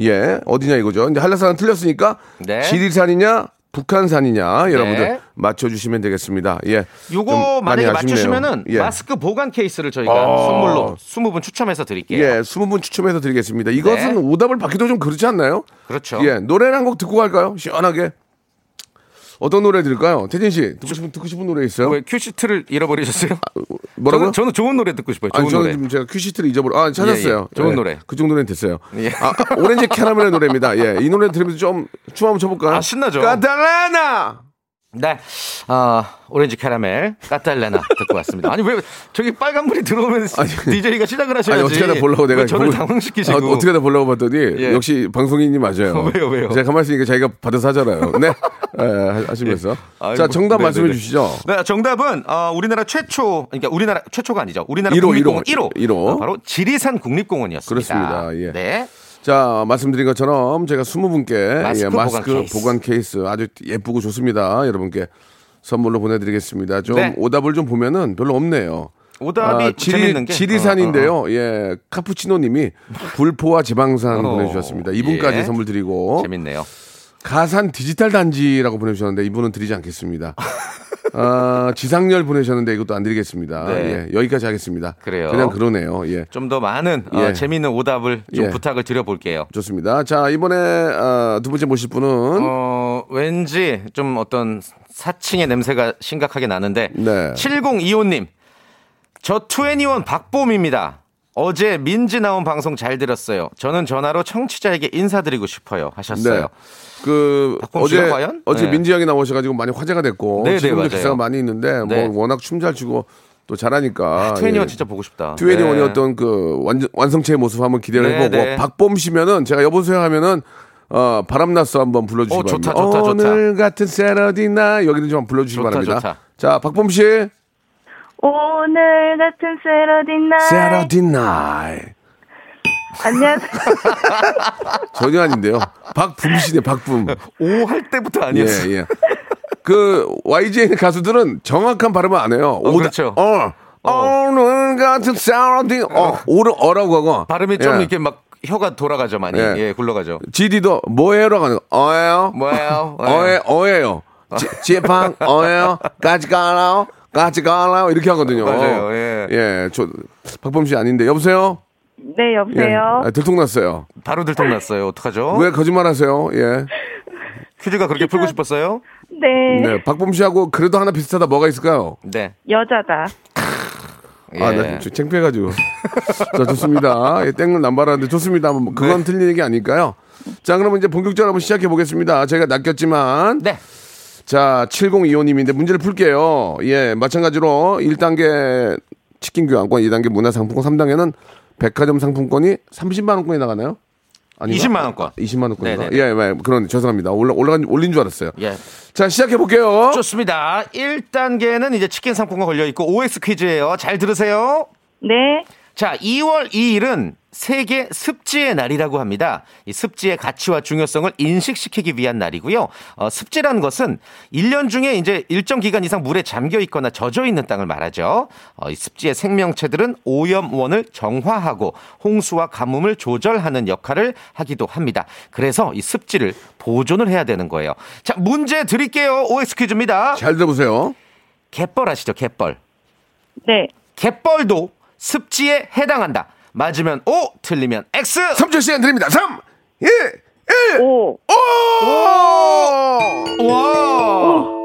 A: 예, 어디냐 이거죠. 이제 한라산은 틀렸으니까
E: 네.
A: 지리산이냐 북한산이냐 여러분들
E: 네.
A: 맞춰주시면 되겠습니다. 예,
E: 요거 만약에. 맞추시면은
A: 예.
E: 마스크 보관 케이스를 저희가
A: 어.
E: 선물로 20분 추첨해서 드릴게요.
A: 예, 20분 추첨해서 드리겠습니다. 이것은
E: 네.
A: 오답을 받기도 좀 그렇지 않나요?
E: 그렇죠.
A: 예, 노래를 한곡 듣고 갈까요? 시원하게. 어떤 노래 들을까요? 태진 씨, 듣고 싶은, 듣고 싶은 노래 있어요?
E: 왜 큐시트를 잃어버리셨어요?
A: 뭐라고요?
E: 저는, 저는 좋은 노래 듣고 싶어요.
A: 아니,
E: 좋은
A: 저는
E: 노래.
A: 지금 제가 큐시트를 잃어버려. 아, 찾았어요.
E: 예, 예. 좋은
A: 예,
E: 노래.
A: 그 정도는 됐어요.
E: 예.
A: 아, 오렌지 캐러멜의 노래입니다. 예, 이 노래 들으면서 좀 춤 한번 춰볼까요?
E: 아, 신나죠?
A: 까탈레나!
E: 네, 어, 오렌지 캐러멜 까탈레나 듣고 왔습니다. 아니 왜 저기 빨간불이 들어오면 DJ가 시작을 하셔야지.
A: 아니 어떻게 하다 보려고 내가
E: 왜 저를 당황시키시고.
A: 아, 어떻게 하다 보려고 봤더니
E: 예.
A: 역시 방송인이 맞아요.
E: 왜요, 왜요?
A: 제가 가만히 있으니까 자기가 받아서 하잖아요. 네. 예, 하시면서.
E: 아이고,
A: 자, 정답
E: 네네네.
A: 말씀해 주시죠.
E: 네, 정답은 어, 우리나라 최초, 그러니까 우리나라 최초가 아니죠. 우리나라
A: 일호,
E: 국립공원
A: 일호.
E: 1호,
A: 일호.
E: 어, 바로 지리산 국립공원이었습니다.
A: 그렇습니다. 예.
E: 네,
A: 자, 말씀드린 것처럼 제가 20분께
E: 마스크
A: 예,
E: 보관
A: 마스크
E: 케이스.
A: 보관 케이스 아주 예쁘고 좋습니다. 여러분께 선물로 보내드리겠습니다. 좀
E: 네.
A: 오답을 좀 보면은 별로 없네요.
E: 오답이 재밌는 게
A: 지리산인데요.
E: 어, 어, 어.
A: 예, 카푸치노님이 불포와 지방산
E: 어,
A: 보내주셨습니다. 이분까지
E: 예.
A: 선물 드리고
E: 재밌네요.
A: 가산 디지털 단지라고 보내주셨는데 이분은 드리지 않겠습니다. 아, 지상열 보내셨는데 이것도 안 드리겠습니다.
E: 네.
A: 예, 여기까지 하겠습니다.
E: 그래요.
A: 그냥 그러네요. 예.
E: 좀 더 많은 어,
A: 예.
E: 재밌는 오답을 좀
A: 예.
E: 부탁을 드려볼게요.
A: 좋습니다. 자, 이번에 아, 두 번째 모실 분은
E: 어, 왠지 좀 어떤 사칭의 냄새가 심각하게 나는데
A: 네.
E: 7025님 저 투애니원 박봄입니다. 어제 민지 나온 방송 잘 들었어요. 저는 전화로 청취자에게 인사드리고 싶어요. 하셨어요.
A: 네. 그 어제
E: 과연?
A: 어제
E: 네.
A: 민지 형이 나오셔가지고 많이 화제가 됐고
E: 네, 네,
A: 지금도
E: 맞아요.
A: 기사가 많이 있는데
E: 네.
A: 뭐 워낙 춤 잘 추고 또 잘하니까
E: 투애니원
A: 예.
E: 진짜 보고 싶다.
A: 투애니원이
E: 네.
A: 어떤 그 완, 완성체의 모습 한번 기대를
E: 네,
A: 해보고
E: 네.
A: 박범 씨면은 제가 여보세요 하면은 어 바람났어 한번 불러주시기
E: 어, 좋다,
A: 바랍니다.
E: 좋다, 좋다.
A: 오늘 같은 세러디나 여기는 좀 불러주시기
E: 좋다,
A: 바랍니다.
E: 좋다.
A: 자 박범 씨
D: 오늘 같은 세러디 날
A: 세러디 나이
D: 안녕하세요.
A: 전혀 아닌데요. 박붐 씨네 박붐.
E: 오 할 때부터 아니었어요.
A: 예, 예. 그 YG 가수들은 정확한 발음을 안 해요.
E: 어,
A: 오다-
E: 그렇죠.
A: 어. 오늘 같은 사운딩 어 오를 어라고 하고
E: 발음이 좀
A: 예.
E: 이렇게 막 혀가 돌아가죠 많이.
A: 예.
E: 예, 굴러가죠.
A: GD도 뭐예요라고 하는 거. 어예요
E: 뭐예요?
A: 어예 어예요 지- 지팡 어예요 까지 가라요 까지 가라요 이렇게 하거든요
E: 맞아요, 예.
A: 예 저 박범 씨 아닌데 여보세요
D: 네,
A: 예
D: 여보세요.
A: 아, 들통났어요
E: 바로 들통났어요. 어떡하죠?
A: 왜 거짓말하세요 예
E: 퀴즈가 그렇게 풀고 싶었어요?
D: 네,
A: 네, 박범 씨하고 그래도 하나 비슷하다 뭐가 있을까요?
E: 네.
D: 여자다.
A: 아,
E: 예.
A: 나좀 창피해가지고. 자, 좋습니다. 예, 땡을 남발하는데 좋습니다. 뭐 그건
E: 네.
A: 틀린 얘기 아닐까요? 자, 그러면 이제 본격적으로 한번 시작해 보겠습니다. 제가 낚였지만.
E: 네.
A: 자, 7025님인데 문제를 풀게요. 예, 마찬가지로 1단계 치킨 교환권, 2단계 문화상품권, 3단계는 백화점 상품권이 30만원권이 나가나요? 아닌가?
E: 20만 원권.
A: 20만 원권인가?
E: 네네.
A: 예, 예, 그런 죄송합니다. 올라 올라간 올린 줄 알았어요.
E: 예.
A: 자, 시작해 볼게요.
E: 좋습니다. 1단계는 이제 치킨 상품권 걸려 있고 OX 퀴즈예요. 잘 들으세요.
D: 네,
E: 자, 2월 2일은 세계 습지의 날이라고 합니다. 이 습지의 가치와 중요성을 인식시키기 위한 날이고요. 어, 습지라는 것은 1년 중에 이제 일정 기간 이상 물에 잠겨 있거나 젖어 있는 땅을 말하죠. 어, 이 습지의 생명체들은 오염원을 정화하고 홍수와 가뭄을 조절하는 역할을 하기도 합니다. 그래서 이 습지를 보존을 해야 되는 거예요. 자, 문제 드릴게요. OX 퀴즈입니다.
A: 잘 들어보세요.
E: 갯벌 아시죠? 갯벌.
D: 네,
E: 갯벌도 습지에 해당한다. 맞으면 O, 틀리면 X.
A: 3초 시간 드립니다. 3, 2, 1.
D: 오,
A: 오!
E: 와.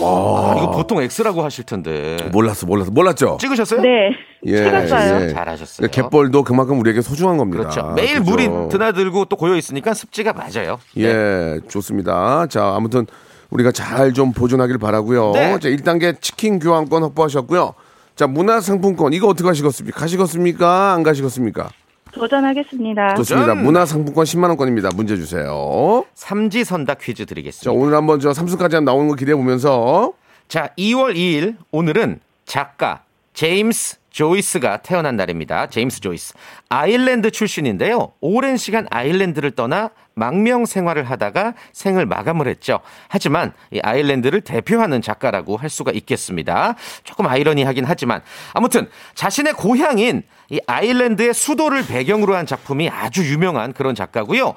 E: 아, 이거 보통 X라고 하실 텐데.
A: 몰랐어, 몰랐어, 몰랐죠.
E: 찍으셨어요?
D: 네, 찍었어요.
A: 예.
E: 잘하셨어요.
A: 그러니까 갯벌도 그만큼 우리에게 소중한 겁니다.
E: 그렇죠. 매일
A: 그죠?
E: 물이 드나들고 또 고여 있으니까 습지가 맞아요. 네.
A: 예, 좋습니다. 자, 아무튼 우리가 잘 좀 보존하길 바라고요.
E: 네.
A: 자, 1단계 치킨 교환권 확보하셨고요. 자, 문화상품권 이거 어떻게 하시겠습니까? 가시겠습니까? 안 가시겠습니까?
D: 도전하겠습니다.
A: 좋습니다. 문화상품권 10만 원권입니다. 문제 주세요.
E: 삼지선다 퀴즈
A: 자,
E: 드리겠습니다.
A: 오늘 한번 저 삼승까지 한번 나오는 거 기대해 보면서
E: 자, 2월 2일 오늘은 작가 제임스 조이스가 태어난 날입니다. 제임스 조이스. 아일랜드 출신인데요. 오랜 시간 아일랜드를 떠나 망명 생활을 하다가 생을 마감을 했죠. 하지만 이 아일랜드를 대표하는 작가라고 할 수가 있겠습니다. 조금 아이러니하긴 하지만 아무튼 자신의 고향인 이 아일랜드의 수도를 배경으로 한 작품이 아주 유명한 그런 작가고요.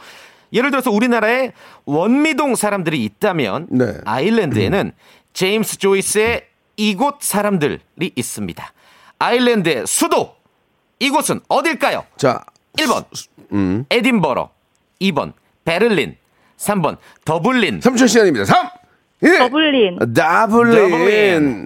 E: 예를 들어서 우리나라에 원미동 사람들이 있다면
A: 네.
E: 아일랜드에는 제임스 조이스의 이곳 사람들이 있습니다. 아일랜드의 수도 이곳은 어딜까요?
A: 자,
E: 1번
A: 음.
E: 에딘버러 2번 베를린 3번 더블린
A: 3초 시간입니다. 3, 1.
D: 더블린.
E: 더블린.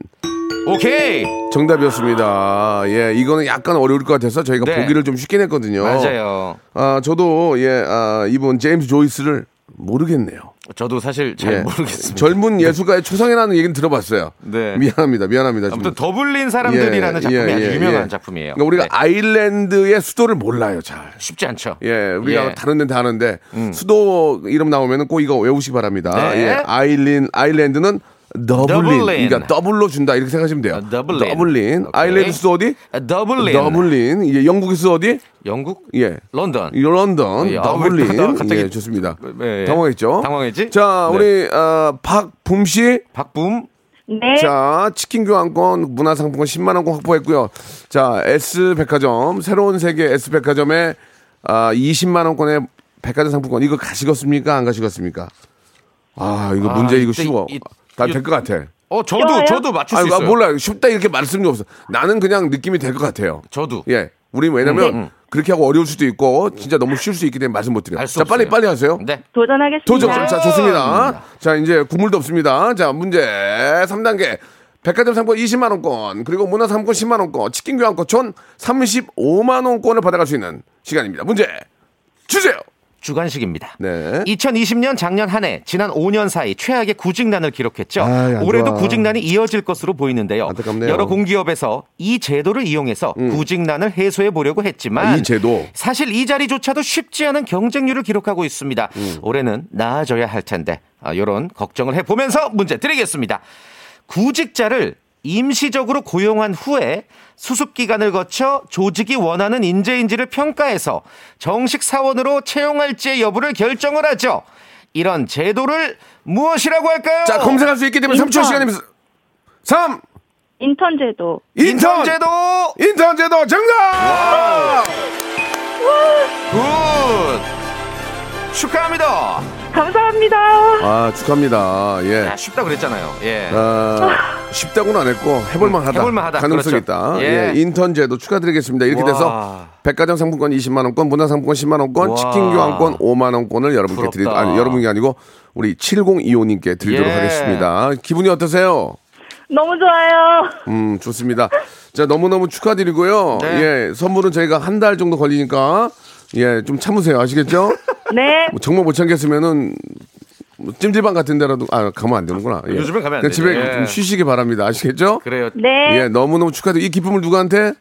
E: 오케이
A: 정답이었습니다. 예, 이거는 약간 어려울 것 같아서 저희가
E: 네.
A: 보기를 좀 쉽게 냈거든요.
E: 맞아요.
A: 아, 저도 예, 아, 이분 제임스 조이스를 모르겠네요.
E: 저도 사실 잘
A: 예.
E: 모르겠습니다.
A: 젊은 예술가의 초상이라는 얘기는 들어봤어요.
E: 네.
A: 미안합니다. 미안합니다.
E: 아무튼. 더블린 사람들이라는
A: 예,
E: 작품이
A: 예,
E: 아주
A: 예,
E: 유명한
A: 예.
E: 작품이에요.
A: 그러니까 우리가
E: 네.
A: 아일랜드의 수도를 몰라요, 잘.
E: 쉽지 않죠.
A: 예, 우리가
E: 예.
A: 다른 데는 다 아는데 수도 이름 나오면은 꼭 이거 외우시기 바랍니다.
E: 네.
A: 예, 아일린 아일랜드는 더블린.
E: 더블린.
A: 그러니까 더블로 준다 이렇게 생각하시면 돼요.
E: 아, 더블린.
A: 더블린. 아일랜드 수도 어디?
E: 아, 더블린.
A: 더블린. 예, 영국의 수도 어디?
E: 영국?
A: 예.
E: 런던.
A: 이 런던,
E: 야,
A: 더블린.
E: 왜 갑자기-
A: 예, 좋습니다.
E: 예, 예.
A: 당황했죠?
E: 당황했지?
A: 자,
E: 네.
A: 우리 어, 박붐 씨.
E: 박붐.
D: 네.
A: 자, 치킨 교환권, 문화상품권 10만 원권 확보했고요. 자, S 백화점 새로운 세계 S 백화점에 아, 20만 원권의 백화점 상품권 이거 가시겠습니까? 안 가시겠습니까? 아, 이거
E: 아,
A: 문제 이거
E: 이때
A: 쉬워.
E: 이-
A: 나
E: 이-
A: 될것 같아.
E: 어, 저도
D: 쉬워요?
E: 저도 맞출
A: 수나
E: 있어요.
A: 몰라요. 쉽다 이렇게 말씀이 없어. 나는 그냥 느낌이 될 것 같아요.
E: 저도.
A: 예. 우리 왜냐면
E: 음, 음.
A: 그렇게 하고 어려울 수도 있고 진짜 너무 쉬울 수 있기 때문에 말씀 못 드려요.
E: 알수
A: 자, 빨리
E: 없어요.
A: 빨리 하세요.
E: 네.
D: 도전하겠습니다.
A: 도전. 자, 좋습니다. 자, 이제 국물도 없습니다. 자, 문제 3단계. 백화점 상권 20만 원권, 그리고 문화 상권 10만 원권, 치킨 교환권 총 35만 원권을 받아갈 수 있는 시간입니다. 문제 주세요.
E: 주관식입니다.
A: 네.
E: 2020년 작년 한 해 지난 5년 사이 최악의 구직난을 기록했죠.
A: 아이, 안
E: 올해도
A: 좋아.
E: 구직난이 이어질 것으로 보이는데요.
A: 안타깝네요.
E: 여러 공기업에서 이 제도를 이용해서 구직난을 해소해 보려고 했지만
A: 아, 이 제도.
E: 사실 이 자리조차도 쉽지 않은 경쟁률을 기록하고 있습니다.
A: 음.
E: 올해는 나아져야 할 텐데 아, 이런 걱정을 해 보면서 문제 드리겠습니다. 구직자를 임시적으로 고용한 후에 수습 기간을 거쳐 조직이 원하는 인재인지를 평가해서 정식 사원으로 채용할지의 여부를 결정을 하죠. 이런 제도를 무엇이라고 할까요?
A: 자, 검색할 수 있기 때문에
D: 인턴.
A: 3초 시간입니다. 3,
D: 인턴 제도.
A: 인턴!
E: 인턴 제도.
A: 인턴 제도 정답!
E: Good. 축하합니다.
D: 감사합니다.
A: 아, 축하합니다. 예.
E: 야, 쉽다 그랬잖아요. 예.
A: 아, 쉽다고는 안 했고 해볼만 하다.
E: 해볼만 하다.
A: 가능성
E: 그렇죠.
A: 있다.
E: 예.
A: 예. 인턴 제도 축하드리겠습니다. 이렇게
E: 와.
A: 돼서 백화점 상품권 20만 원권, 문화 상품권 10만 원권,
E: 와.
A: 치킨 교환권 5만 원권을 여러분께. 드리 아니 여러분이 아니고 우리 7025님께 드리도록
E: 예.
A: 하겠습니다. 기분이 어떠세요?
D: 너무 좋아요.
A: 음, 좋습니다. 자, 너무 너무 축하드리고요.
E: 네.
A: 예, 선물은 저희가 한 달 정도 걸리니까 예, 좀 참으세요. 아시겠죠?
D: 네.
A: 뭐 정말 못 참겠으면은 뭐 찜질방 같은 데라도 아 가면 안 되는구나. 예.
E: 요즘엔 가면 안
A: 그냥 집에.
E: 예.
A: 좀 쉬시기 바랍니다. 아시겠죠?
E: 그래요.
D: 네.
A: 예, 너무 너무 축하드리고 이 기쁨을 누구한테?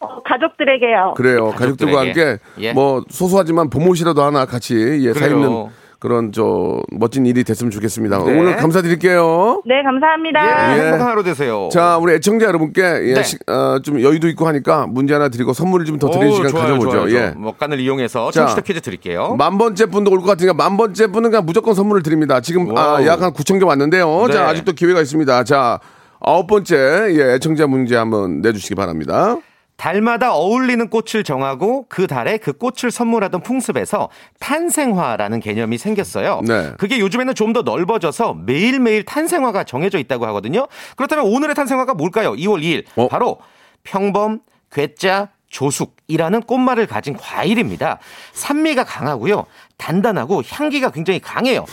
D: 어, 가족들에게요.
A: 그래요.
E: 가족들에게.
A: 가족들과 함께
E: 예.
A: 뭐 소소하지만 봄옷이라도 하나 같이 예, 사. 입는 그런 저 멋진 일이 됐으면 좋겠습니다.
E: 네.
A: 오늘 감사드릴게요.
D: 네, 감사합니다.
E: 예,
A: 예.
E: 행복한 하루 되세요.
A: 자, 우리 애청자 여러분께 예,
E: 네.
A: 시- 어, 좀 여유도 있고 하니까 문제 하나 드리고 선물을 좀 더 드리는
E: 오,
A: 시간
E: 좋아요,
A: 가져보죠.
E: 좋아요,
A: 예.
E: 좋아요. 막간을 이용해서
A: 자,
E: 청취자 퀴즈 드릴게요.
A: 만 번째 분도 올 것 같으니까 만 번째 분은 그냥 무조건 선물을 드립니다. 지금 아,
E: wow.
A: 약 한 9천 개 왔는데요.
E: 네.
A: 자, 아직도 기회가 있습니다. 자, 아홉 번째 예, 애청자 문제 한번 내주시기 바랍니다.
E: 달마다 어울리는 꽃을 정하고 그 달에 그 꽃을 선물하던 풍습에서 탄생화라는 개념이 생겼어요.
A: 네.
E: 그게 요즘에는 좀 더 넓어져서 매일매일 탄생화가 정해져 있다고 하거든요. 그렇다면 오늘의 탄생화가 뭘까요? 2월 2일.
A: 어?
E: 바로 평범, 괴짜, 조숙이라는 꽃말을 가진 과일입니다. 산미가 강하고요. 단단하고 향기가 굉장히 강해요.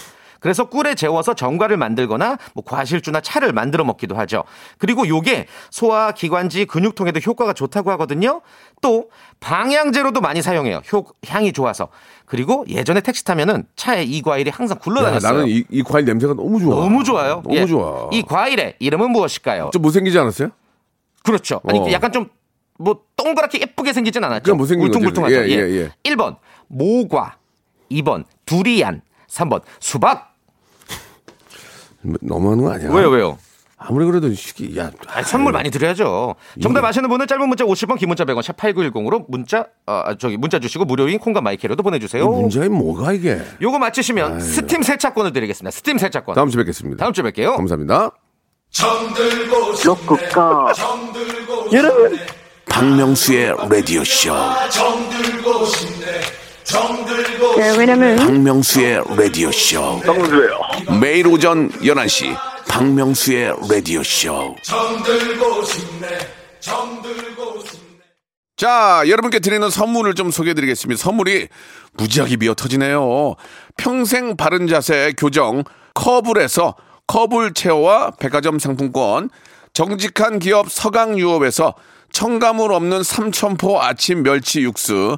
E: 그래서 꿀에 재워서 전과를 만들거나 뭐 과실주나 차를 만들어 먹기도 하죠. 그리고 요게 소화, 기관지, 근육통에도 효과가 좋다고 하거든요. 또 방향제로도 많이 사용해요. 효, 향이 좋아서. 그리고 예전에 택시 타면은 차에 이 과일이 항상
A: 야,
E: 굴러다녔어요.
A: 나는 이, 이 과일 냄새가 너무 좋아.
E: 너무 좋아요.
A: 너무
E: 예.
A: 좋아.
E: 이 과일의 이름은 무엇일까요?
A: 좀 못생기지 않았어요?
E: 그렇죠. 아니
A: 어.
E: 약간 좀 뭐 동그랗게 예쁘게 생기진 않았죠. 울퉁불퉁하죠.
A: 예, 예, 예.
E: 1번 모과, 2번 두리안, 3번 수박.
A: 너무하는 거 아니야?
E: 왜요, 왜요?
A: 아무리 그래도 시기 야
E: 아, 선물 많이 드려야죠. 정답 아시는 분은 짧은 문자 50원, 긴 문자 100원, 샵 8910으로 문자 아, 저기 문자 주시고 무료인 콩과 마이크로도 보내 주세요.
A: 문제가 뭐가 이게?
E: 요거 맞히시면 스팀 세차권을 드리겠습니다. 스팀 세차권.
A: 다음 주에 뵙겠습니다.
E: 다음 주에 뵐게요.
A: 감사합니다.
C: 로쿠꺼
D: 여러분,
A: 박명수의 라디오 쇼.
D: 네, 왜냐면
A: 박명수의 라디오 쇼.
B: 박명수예요.
A: 매일 오전 11시 박명수의 라디오 쇼. 자, 여러분께 드리는 선물을 좀 소개해 드리겠습니다. 선물이 무지하게 미어 터지네요. 평생 바른 자세 교정 커블에서 커블 체어와 백화점 상품권, 정직한 기업 서강유업에서 첨가물 없는 삼천포 아침 멸치 육수,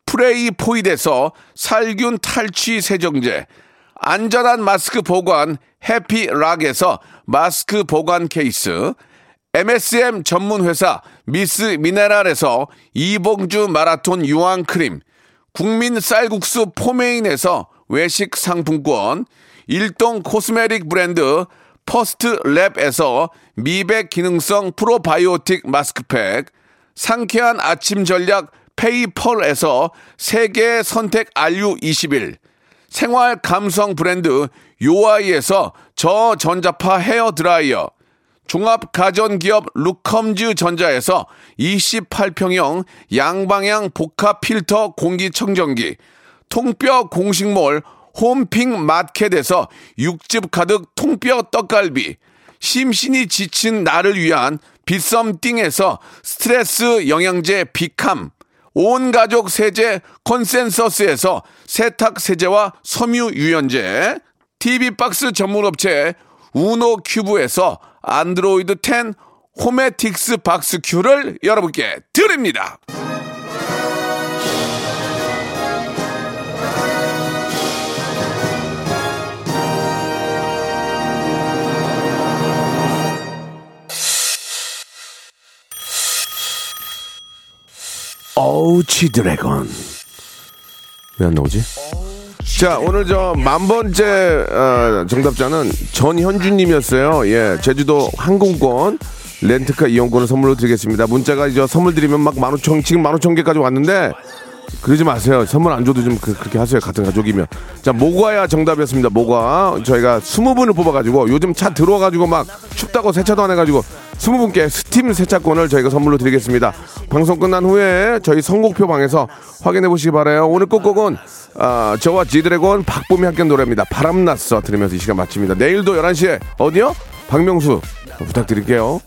A: 프레이 포이드에서 살균 탈취 세정제, 안전한 마스크 보관 해피락에서 마스크 보관 케이스, MSM 전문 회사 미스 미네랄에서 이봉주 마라톤 유황 크림, 국민 쌀국수 포메인에서 외식 상품권, 일동 cosmetic 브랜드 퍼스트 랩에서 미백 기능성 프로바이오틱 마스크팩, 상쾌한 아침 전략 페이펄에서 세계 선택 RU21, 생활 감성 브랜드 요아이에서 저전자파 헤어 드라이어, 종합 가전기업 루컴즈 전자에서 28평형 양방향 복합 필터 공기청정기, 통뼈 공식몰 홈핑 마켓에서 육즙 가득 통뼈 떡갈비, 심신이 지친 나를 위한 비썸띵에서 스트레스 영양제 비캄, 온 가족 세제 컨센서스에서 세탁 세제와 섬유 유연제, TV 박스 전문 업체 우노 큐브에서 안드로이드 10 호메틱스 박스 큐를 여러분께 드립니다. 어우치 드래곤 왜 안 나오지? 자 오늘 저 만번째 어, 정답자는 전현주님이었어요. 예, 제주도 항공권 렌트카 이용권을 선물로 드리겠습니다. 문자가 이제 선물 드리면 막 만오천 지금 만오천 개까지 왔는데 그러지 마세요. 선물 안 줘도 좀 그, 렇게 하세요. 같은 가족이면. 자, 모과야 정답이었습니다. 모과. 저희가 스무 분을 뽑아가지고 요즘 차 들어와가지고 막 춥다고 세차도 안 해가지고 스무 분께 스팀 세차권을 저희가 선물로 드리겠습니다. 방송 끝난 후에 저희 선곡표 방에서 확인해 보시기 바라요. 오늘 끝곡은 아, 저와 지드래곤 박봄이 함께 노래입니다. 바람났어 들으면서 이 시간 마칩니다. 내일도 11시에 어디요? 박명수 부탁드릴게요.